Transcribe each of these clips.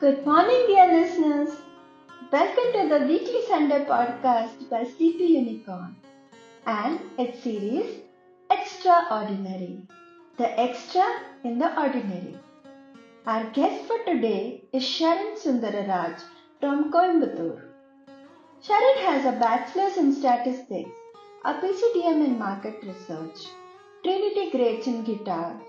Good morning, dear listeners. Welcome to the weekly Sunday podcast by Sleepy Unicorn and its series Extraordinary. The extra in the ordinary. Our guest for today is Sharan Sundararaj from Coimbatore. Sharan has a bachelor's in statistics, a PGDM in market research, Trinity grades in guitar,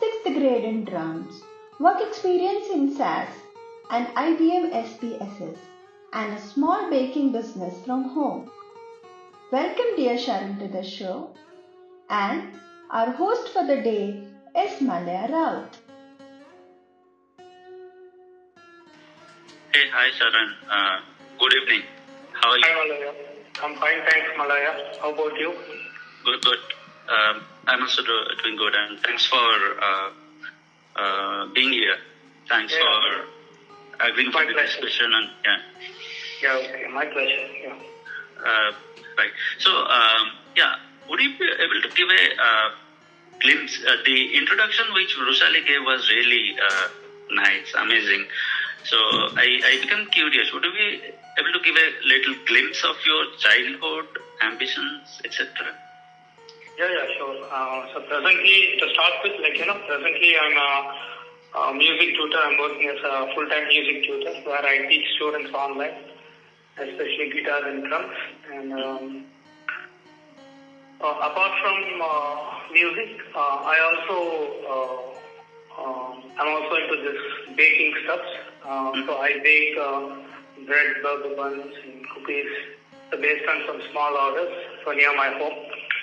6th grade in drums, work experience in SAS and IBM SPSS, and a small baking business from home. Welcome, dear Sharan to the show. And our host for the day is Malaya Raut. Hey, hi Sharan. Uh, good evening. How are you? Hi Malaya. I'm fine, thanks Malaya. How about you? Good, good. Um, I'm also do, doing good, and thanks for uh, uh, being here. Thanks Yeah. for agreeing My for the pleasure. discussion. And yeah, Yeah, okay, my pleasure. Yeah. uh, right. So um, yeah, would you be able to give a uh, glimpse? Uh, the introduction which Vrushali gave was really uh, nice, amazing. So I, I become curious. Would you be able to give a little glimpse of your childhood ambitions, etc.? Yeah, yeah, sure. Uh, so presently, to start with, like, you know, presently I'm a, a music tutor. I'm working as a full-time music tutor where I teach students online, especially guitar and drums. And um, uh, apart from uh, music, uh, I also, uh, um, I'm also into this baking stuff. Uh, so I bake uh, bread, burger buns, and cookies so based on some small orders for near my home.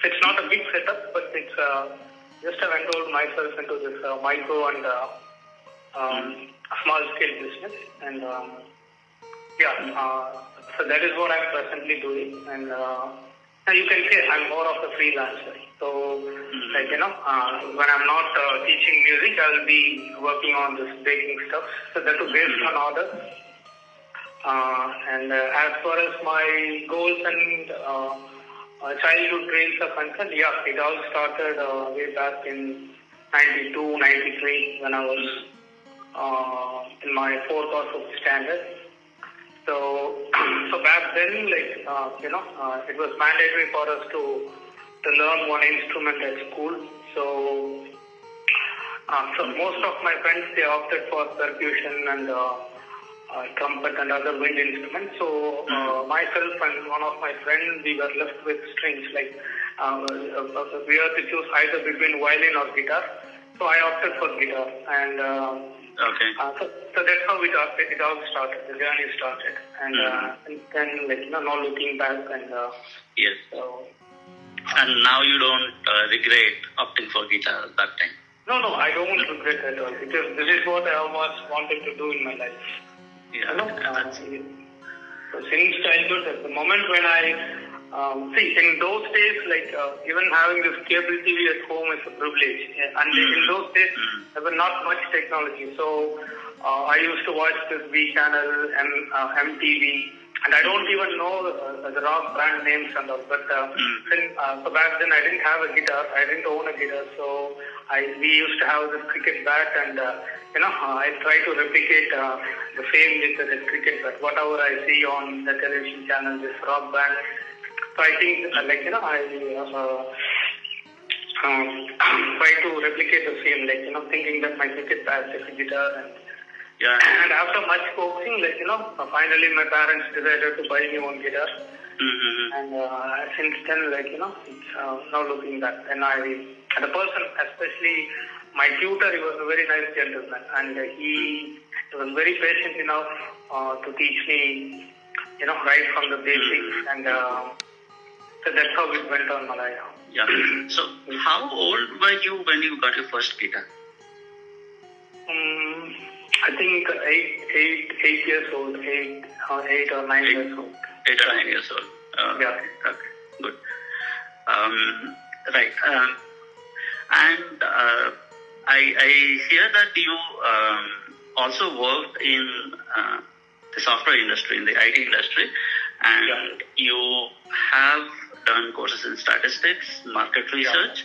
It's not a big setup, but it's uh, just I've enrolled myself into this uh, micro and uh, um, a small scale business. And um, yeah, uh, so that is what I'm presently doing. And uh, now you can say I'm more of a freelancer. So, like, you know, uh, when I'm not uh, teaching music, I'll be working on this baking stuff. So that is based on order. Uh, and uh, as far as my goals and uh, uh, childhood dreams are concerned, yeah, it all started uh, way back in 92, 93 when I was uh, in my fourth or fifth standard. So, so back then, like uh, you know, uh, it was mandatory for us to to learn one instrument at school. So, uh, so most of my friends they opted for percussion and uh, uh, trumpet and other wind instruments. So uh, myself and one of my friends we were left with strings. Like uh, uh, uh, we had to choose either between violin or guitar. So I opted for guitar and. Uh, Okay. uh, so, so that's how it all, it all started. The journey started, and, uh, and then like you know, no looking back, and uh, Yes. so And now you don't uh, regret opting for guitar at that time. no, no, I don't regret at all because this is what I always wanted to do in my life. Yeah. You know, uh, so since childhood, at the moment when I um, see in those days, like uh, even having this cable TV at home is a privilege, and in those days Mhm. there was not much technology. So uh, I used to watch this B channel, M, uh, MTV, and I don't even know uh, the rock brand names and all. But uh, Mm. then, uh, so back then I didn't have a guitar, I didn't own a guitar, so I we used to have this cricket bat, and uh, you know I try to replicate uh, the fame with the cricket bat. Whatever I see on the television channel, this rock band. So I think uh, like you know I. Uh, um, try to replicate the same, like you know, thinking that my cricket is a guitar, and, yeah. and after much coaxing, like you know, finally my parents decided to buy me one guitar, Mm-hmm. and uh, since then, like you know, it's uh, now looking back, and I, and the person, especially my tutor, he was a very nice gentleman, and uh, he was very patient enough uh, to teach me, you know, right from the basics, and uh, so that's how it went on Malaya. Yeah. So, how old were you when you got your first guitar? Um, I think eight, eight, eight years old, eight, or eight or nine Eight. years old. Eight or nine years old. Uh, Yeah. Okay. okay, Good. Um, right. Um, and uh, I, I hear that you um, also worked in uh, the software industry, in the IT industry, and Yeah. you have done courses in statistics, market research,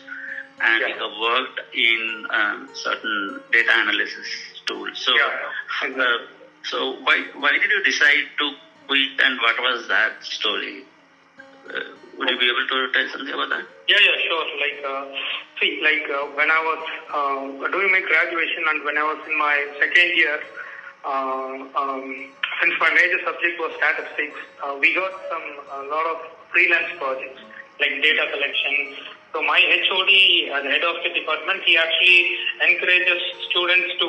and Yeah. you have worked in um, certain data analysis tools. So, Yeah. uh, So why why did you decide to quit, and what was that story? Uh, would you be able to tell something about that? Yeah, yeah, sure. Like, uh, see, like uh, when I was uh, doing my graduation and when I was in my second year, uh, um, since my major subject was statistics, uh, we got some a lot of freelance projects like data collection. So my HOD, uh, the head of the department, he actually encourages students to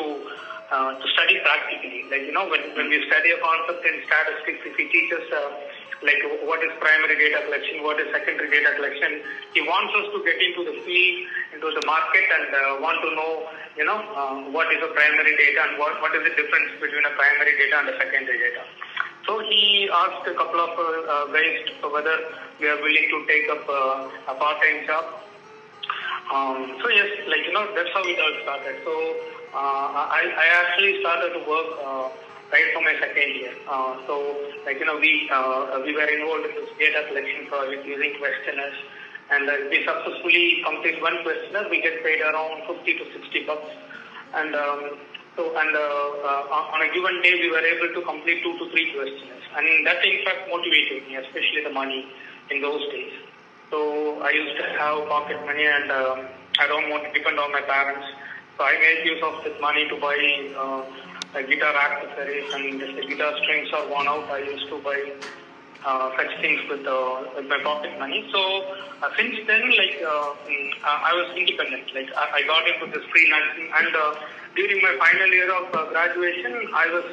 uh, to study practically. Like you know, when, when we study a concept in statistics, if he teaches uh, like what is primary data collection, what is secondary data collection, he wants us to get into the field, into the market, and uh, want to know, you know, uh, what is a primary data and what, what is the difference between a primary data and a secondary data. So he asked a couple of uh, guys whether we are willing to take up uh, a part-time job. Um, so yes, like you know, that's how it all started. So uh, I, I actually started to work uh, right from my second year. Uh, so like you know, we uh, we were involved in this data collection project using questionnaires, and uh, we successfully complete one questionnaire. We get paid around 50 to 60 bucks, and um, so, and uh, uh, on a given day, we were able to complete two to three questions. And that, in fact, motivated me, especially the money in those days. So, I used to have pocket money and um, I don't want to depend on my parents. So, I made use of this money to buy uh, guitar accessories and if the guitar strings are worn out, I used to buy uh, such things with, uh, with my pocket money. So uh, since then, like uh, mm, I was independent. Like I, I got into this freelancing, and uh, during my final year of uh, graduation, I was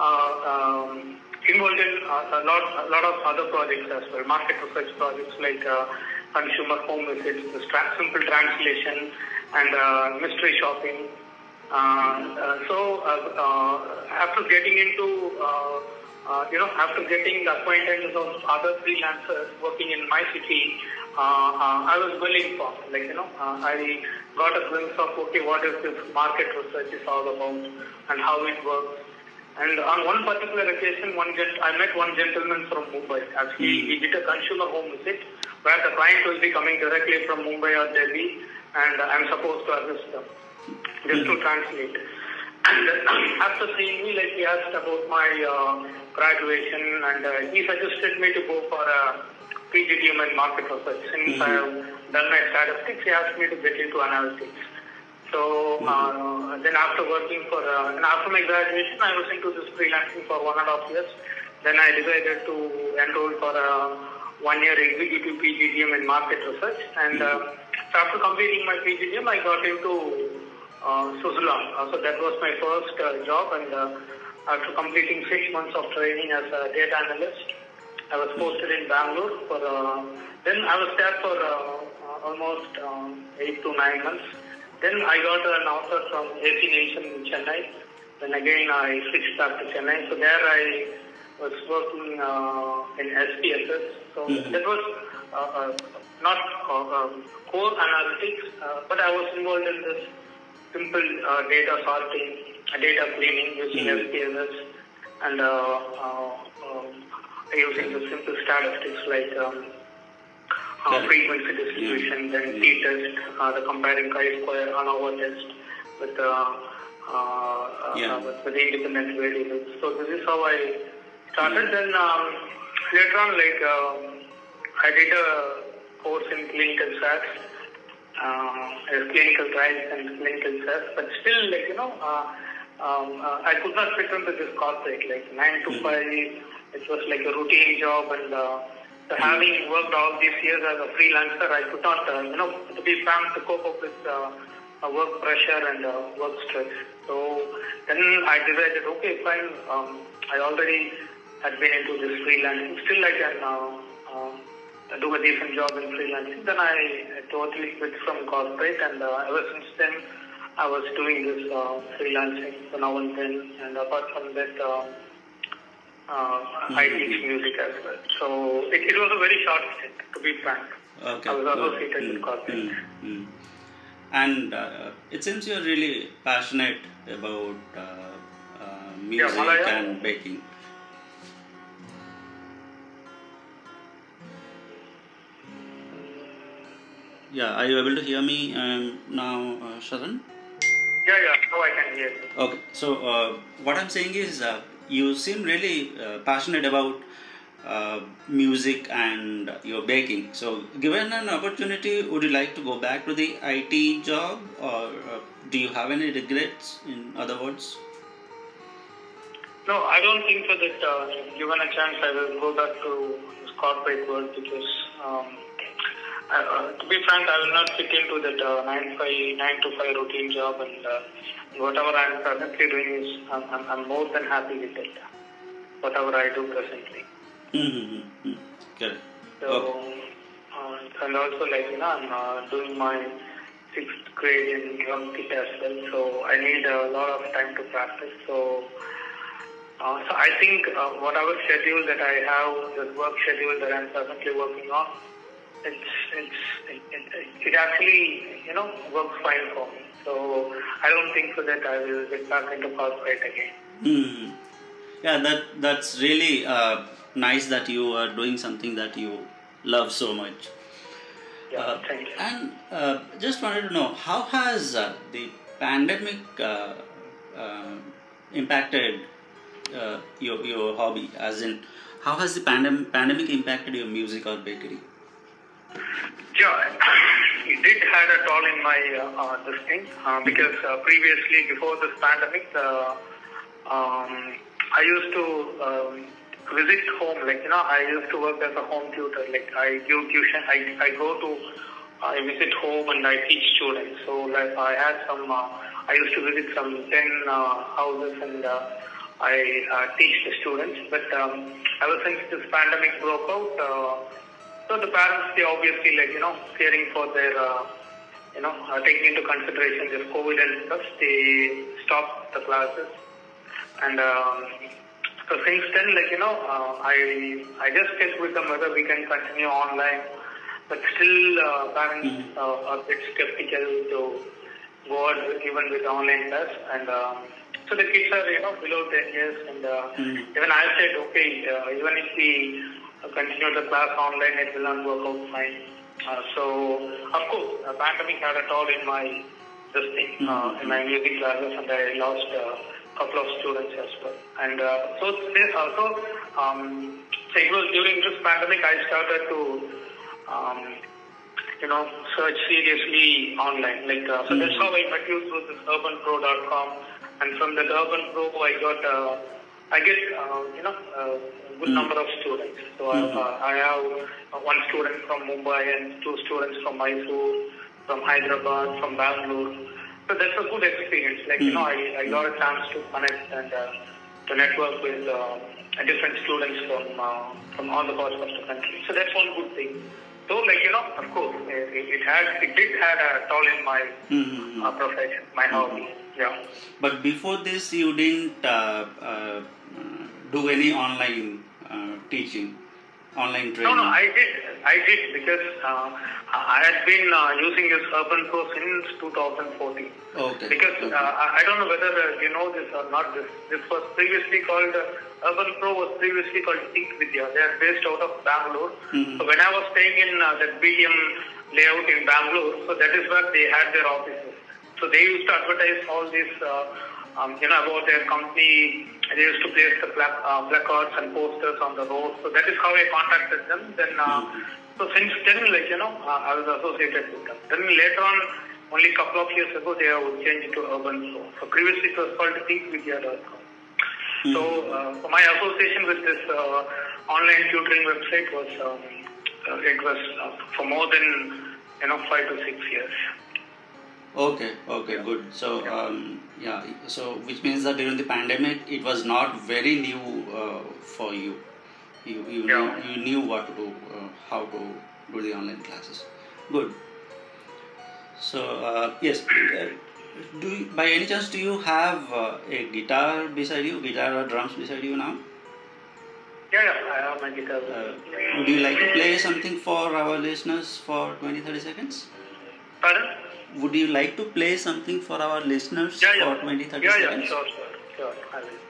um, involved in a lot, a lot of other projects as well, market research projects like consumer home visits, simple translation, and mystery shopping. Uh, so uh, uh, after getting into you know, after getting the acquaintance of other freelancers working in my city, I was well informed. Like, you know, I got a glimpse of, okay, what is this market research is all about and how it works. And on one particular occasion, one gent- I met one gentleman from Mumbai. Actually, he did a consumer home visit where the client will be coming directly from Mumbai or Delhi and I'm supposed to assist them just to translate. And uh, after seeing me, like he asked about my uh, graduation, and uh, he suggested me to go for a PGDM in market research. Since I have done my statistics, he asked me to get into analytics. So uh, then after working for, uh, and after my graduation, I was into this freelancing for one and a half years. Then I decided to enroll for a one-year executive PGDM in market research. And uh, so after completing my PGDM, I got into uh, Suzlon. Uh, so that was my first uh, job, and uh, after completing six months of training as a data analyst, I was posted in Bangalore for. Uh, then I was there for almost um, eight to nine months. Then I got an offer from AC Nielsen in Chennai. Then again I switched back to Chennai. So there I was working uh, in SPSS. So that was uh, uh, not uh, um, core analytics, uh, but I was involved in this simple uh, data sorting, uh, data cleaning using SPSS, and uh, uh, um, using the simple statistics like um, uh, frequency distribution, then t-test, uh, the comparing chi-square ANOVA test with, uh, uh, uh, with, with independent variables. So this is how I started. Then um, later on, like um, I did a course in clinical stats uh, clinical trials and clinical tests, but still, like, you know, uh, um, uh, I could not fit into this corporate, like 9 to 5, it was like a routine job, and uh, so having worked all these years as a freelancer, I could not, uh, you know, to be frank, to cope up with uh, uh, work pressure and uh, work stress. So then I decided, okay, fine, um, I already had been into this freelancing, still I can uh, uh, do a decent job in freelancing. Then I totally quit from corporate, and uh, ever since then, I was doing this uh, freelancing so now and then. And apart from that, uh, uh, I teach music as well. So it, it was a very short stint, to be frank. Okay. I was associated with Mm, corporate. mm, mm. And uh, it seems you're really passionate about uh, uh, music Malaya. and baking. Yeah, are you able to hear me um, now, uh, Sharan? Yeah, yeah, now I can hear you. Okay, so uh, what I'm saying is, uh, you seem really uh, passionate about uh, music and your baking. So, given an opportunity, would you like to go back to the IT job, or uh, do you have any regrets? In other words. No, I don't think so that uh, given a chance I will go back to corporate world because, um, uh, to be frank, I will not fit into that uh, 9, 5, 9 to 5 routine job and uh, whatever I'm presently doing is I'm, I'm, I'm more than happy with it, whatever I do presently. Mm-hmm. Correct. So, Okay. uh, and also like, you know, I'm uh, doing my sixth grade in drum kit as well, so I need a lot of time to practice. So, uh, so I think uh, whatever schedule that I have, the work schedule that I'm presently working on, it's, it's, it, it, it actually, you know, works fine for me. So I don't think so that I will get back into corporate again. Hmm. Yeah, that that's really uh, nice that you are doing something that you love so much. Yeah, Uh, thank you. And uh, just wanted to know how has uh, the pandemic uh, uh, impacted uh, your your hobby? As in, how has the pandem- pandemic impacted your music or bakery? Yeah, it did had a toll in my uh, uh, this thing uh, because uh, previously before this pandemic, uh, um, I used to um, visit home. Like you know, I used to work as a home tutor. Like I give tuition. I I go to I visit home and I teach students. So like I had some. Uh, I used to visit some ten uh, houses and. Uh, I uh, teach the students, but um, ever since this pandemic broke out, uh, so the parents, they obviously like, you know, caring for their, uh, you know, uh, taking into consideration this COVID and stuff, they stopped the classes. And um, so since then, like, you know, uh, I I just checked with them whether we can continue online. But still, uh, parents uh, are a bit skeptical to go with, even with online class. And um, so the kids are, you know, below 10 years. And uh, even I said, okay, uh, even if we continue the class online, it will not work out fine. Uh, so, of course, the pandemic had a toll in my this thing, uh, in my music classes, and I lost a couple of students as well. And uh, so this also, um, so it was during this pandemic I started to, um, you know, search seriously online. Like, uh, so that's how I met you through this urbanpro.com, and from that Urban Pro, I got, uh, I get, uh, you know, a good number of students. So I, uh, I have uh, one student from Mumbai and two students from Mysore, from Hyderabad, from Bangalore. So that's a good experience. Like, you know, I, I got a chance to connect and uh, to network with uh, different students from uh, from all the parts of the country. So that's one good thing. So, like, you know, of course, it, it had, it did had a toll in my Mhm. uh, profession, my hobby. Yeah. But before this, you didn't uh, uh, do any online uh, teaching, online training. No, no, I did. I did because uh, I had been uh, using this Urban Pro since 2014. Okay. Because okay. uh, I don't know whether uh, you know this or not. This this was previously called uh, Urban Pro was previously called Think Vidya. They are based out of Bangalore. Mhm. So when I was staying in uh, that BTM layout in Bangalore, so that is where they had their offices. So they used to advertise all this, uh, um, you know, about their company. They used to place the pla- uh, placards and posters on the road. So that is how I contacted them. Then, uh, so since then, like you know, uh, I was associated with them. Then later on, only a couple of years ago, they have changed to Urban Pro. So previously it was called ThinkVidya.com. So, uh, so my association with this uh, online tutoring website was um, it was uh, for more than you know five to six years. Okay, okay, good. So, um, yeah, so which means that during the pandemic, it was not very new uh, for you. You you, Yeah. knew, you knew what to do, uh, how to do the online classes. Good. So uh, yes, uh, do you, by any chance do you have uh, a guitar beside you, guitar or drums beside you now? Yeah, yeah, I have my guitar. Uh, would you like to play something for our listeners for 20 30 seconds? Pardon? Would you like to play something for our listeners Yeah, yeah. for 20 30 yeah, seconds? yeah, sure, sure, sure. I will.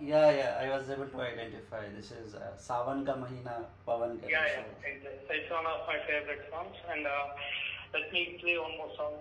Yeah, yeah, I was able to identify. This is uh, Sawan Ka Mahina Pavan Kare. Yeah, yeah. It's one of my favorite songs. And uh, let me play one more song.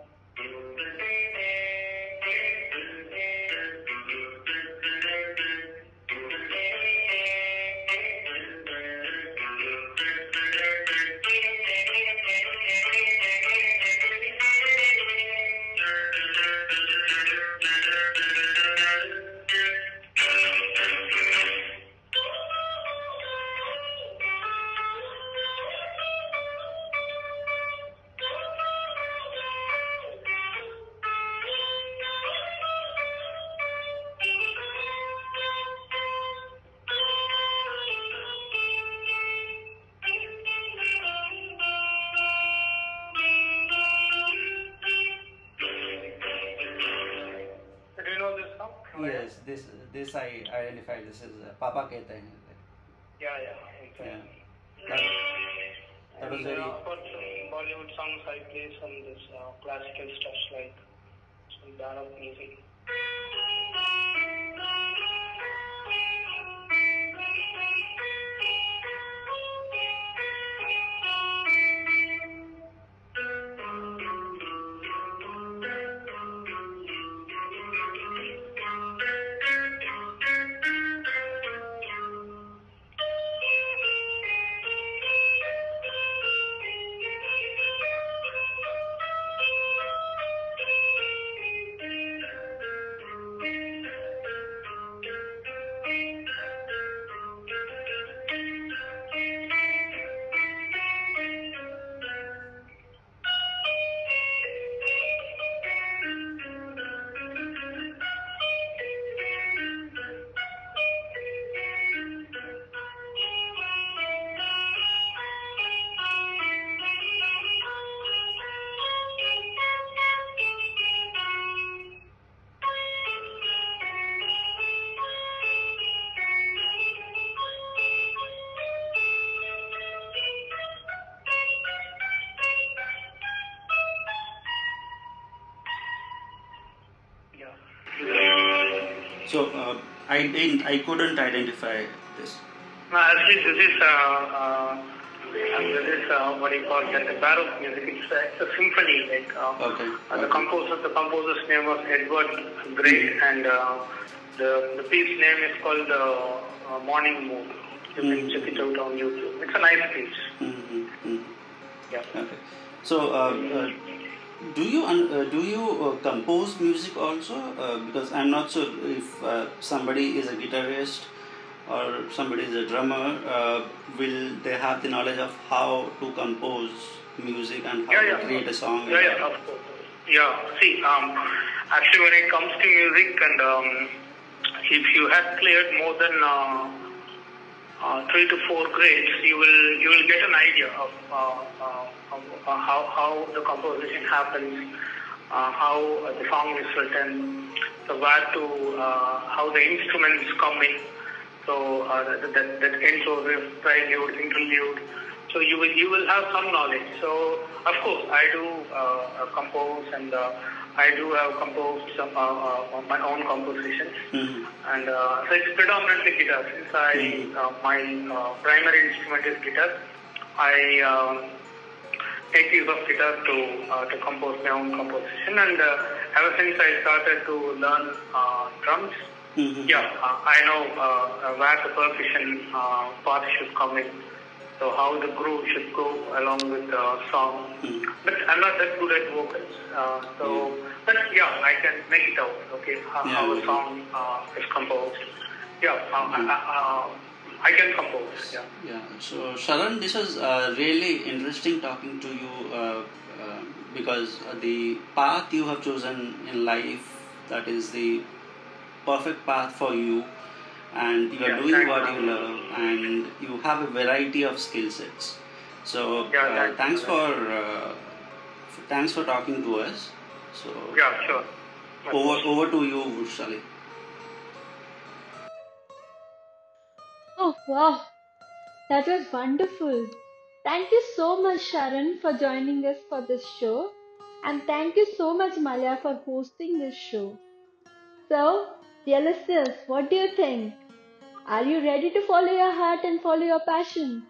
Yes, this this I identify. This is uh, Papa Kehte Hain. Yeah, yeah. Uh, Yeah. That, that was very. Bollywood songs, I play some this uh, classical stuff like some Baroque music. So uh, I didn't. I couldn't identify this. No, actually, this is uh, uh, this is uh, what you call? The Baroque music. It's a, it's a symphony. Like uh, Okay. uh, the composer, the composer's name was Edward Gray, and uh, the the piece name is called uh, uh, Morning Moon. You can Mhm. check it out on YouTube. It's a nice piece. Mm-hmm. mm Yeah. Okay. So, uh, uh, do you un- uh, do you uh, compose music also? Uh, because I'm not sure if uh, somebody is a guitarist or somebody is a drummer. Uh, will they have the knowledge of how to compose music and how Yeah, to yeah. create a song? Yeah, yeah, of course. Yeah, see, um, actually, when it comes to music, and um, if you have cleared more than uh, uh, three to four grades, you will you will get an idea of, uh, uh, uh, how how the composition happens, uh, how uh, the song is written, so where to uh, how the instruments come in. So uh, that, that, that intro, riff, prelude, interlude. So you will you will have some knowledge. So of course I do uh, uh, compose and uh, I do have composed some uh, uh, my own compositions. Mhm. And uh, so it's predominantly guitar. Since I uh, my uh, primary instrument is guitar, I take use of guitar to uh, to compose my own composition. And uh, ever since I started to learn uh, drums, Mhm. yeah, uh, I know uh, uh, where the percussion uh, part should come in. So how the groove should go along with the song. Mm. But I'm not that good at vocals. Uh, so, but yeah, I can make it out. Okay, how, Yeah, how a song uh, is composed. Yeah, uh, I, can compose. Yeah. Yeah. So Sharan, this was uh, really interesting talking to you uh, uh, because the path you have chosen in life that is the perfect path for you, and you are Yeah, doing what you. love, and you have a variety of skill sets. So Yeah, uh, thanks for uh, thanks for talking to us. So Yeah, sure. over over to you, Vrushali. Oh, wow. That was wonderful. Thank you so much, Sharan, for joining us for this show. And thank you so much, Malya, for hosting this show. So, dear listeners, what do you think? Are you ready to follow your heart and follow your passion?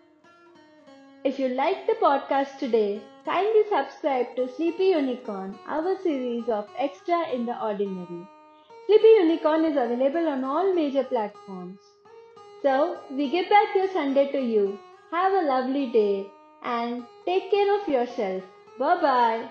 If you liked the podcast today, kindly subscribe to Sleepy Unicorn, our series of Extra in the Ordinary. Sleepy Unicorn is available on all major platforms. So, we give back your Sunday to you. Have a lovely day and take care of yourself. Bye bye.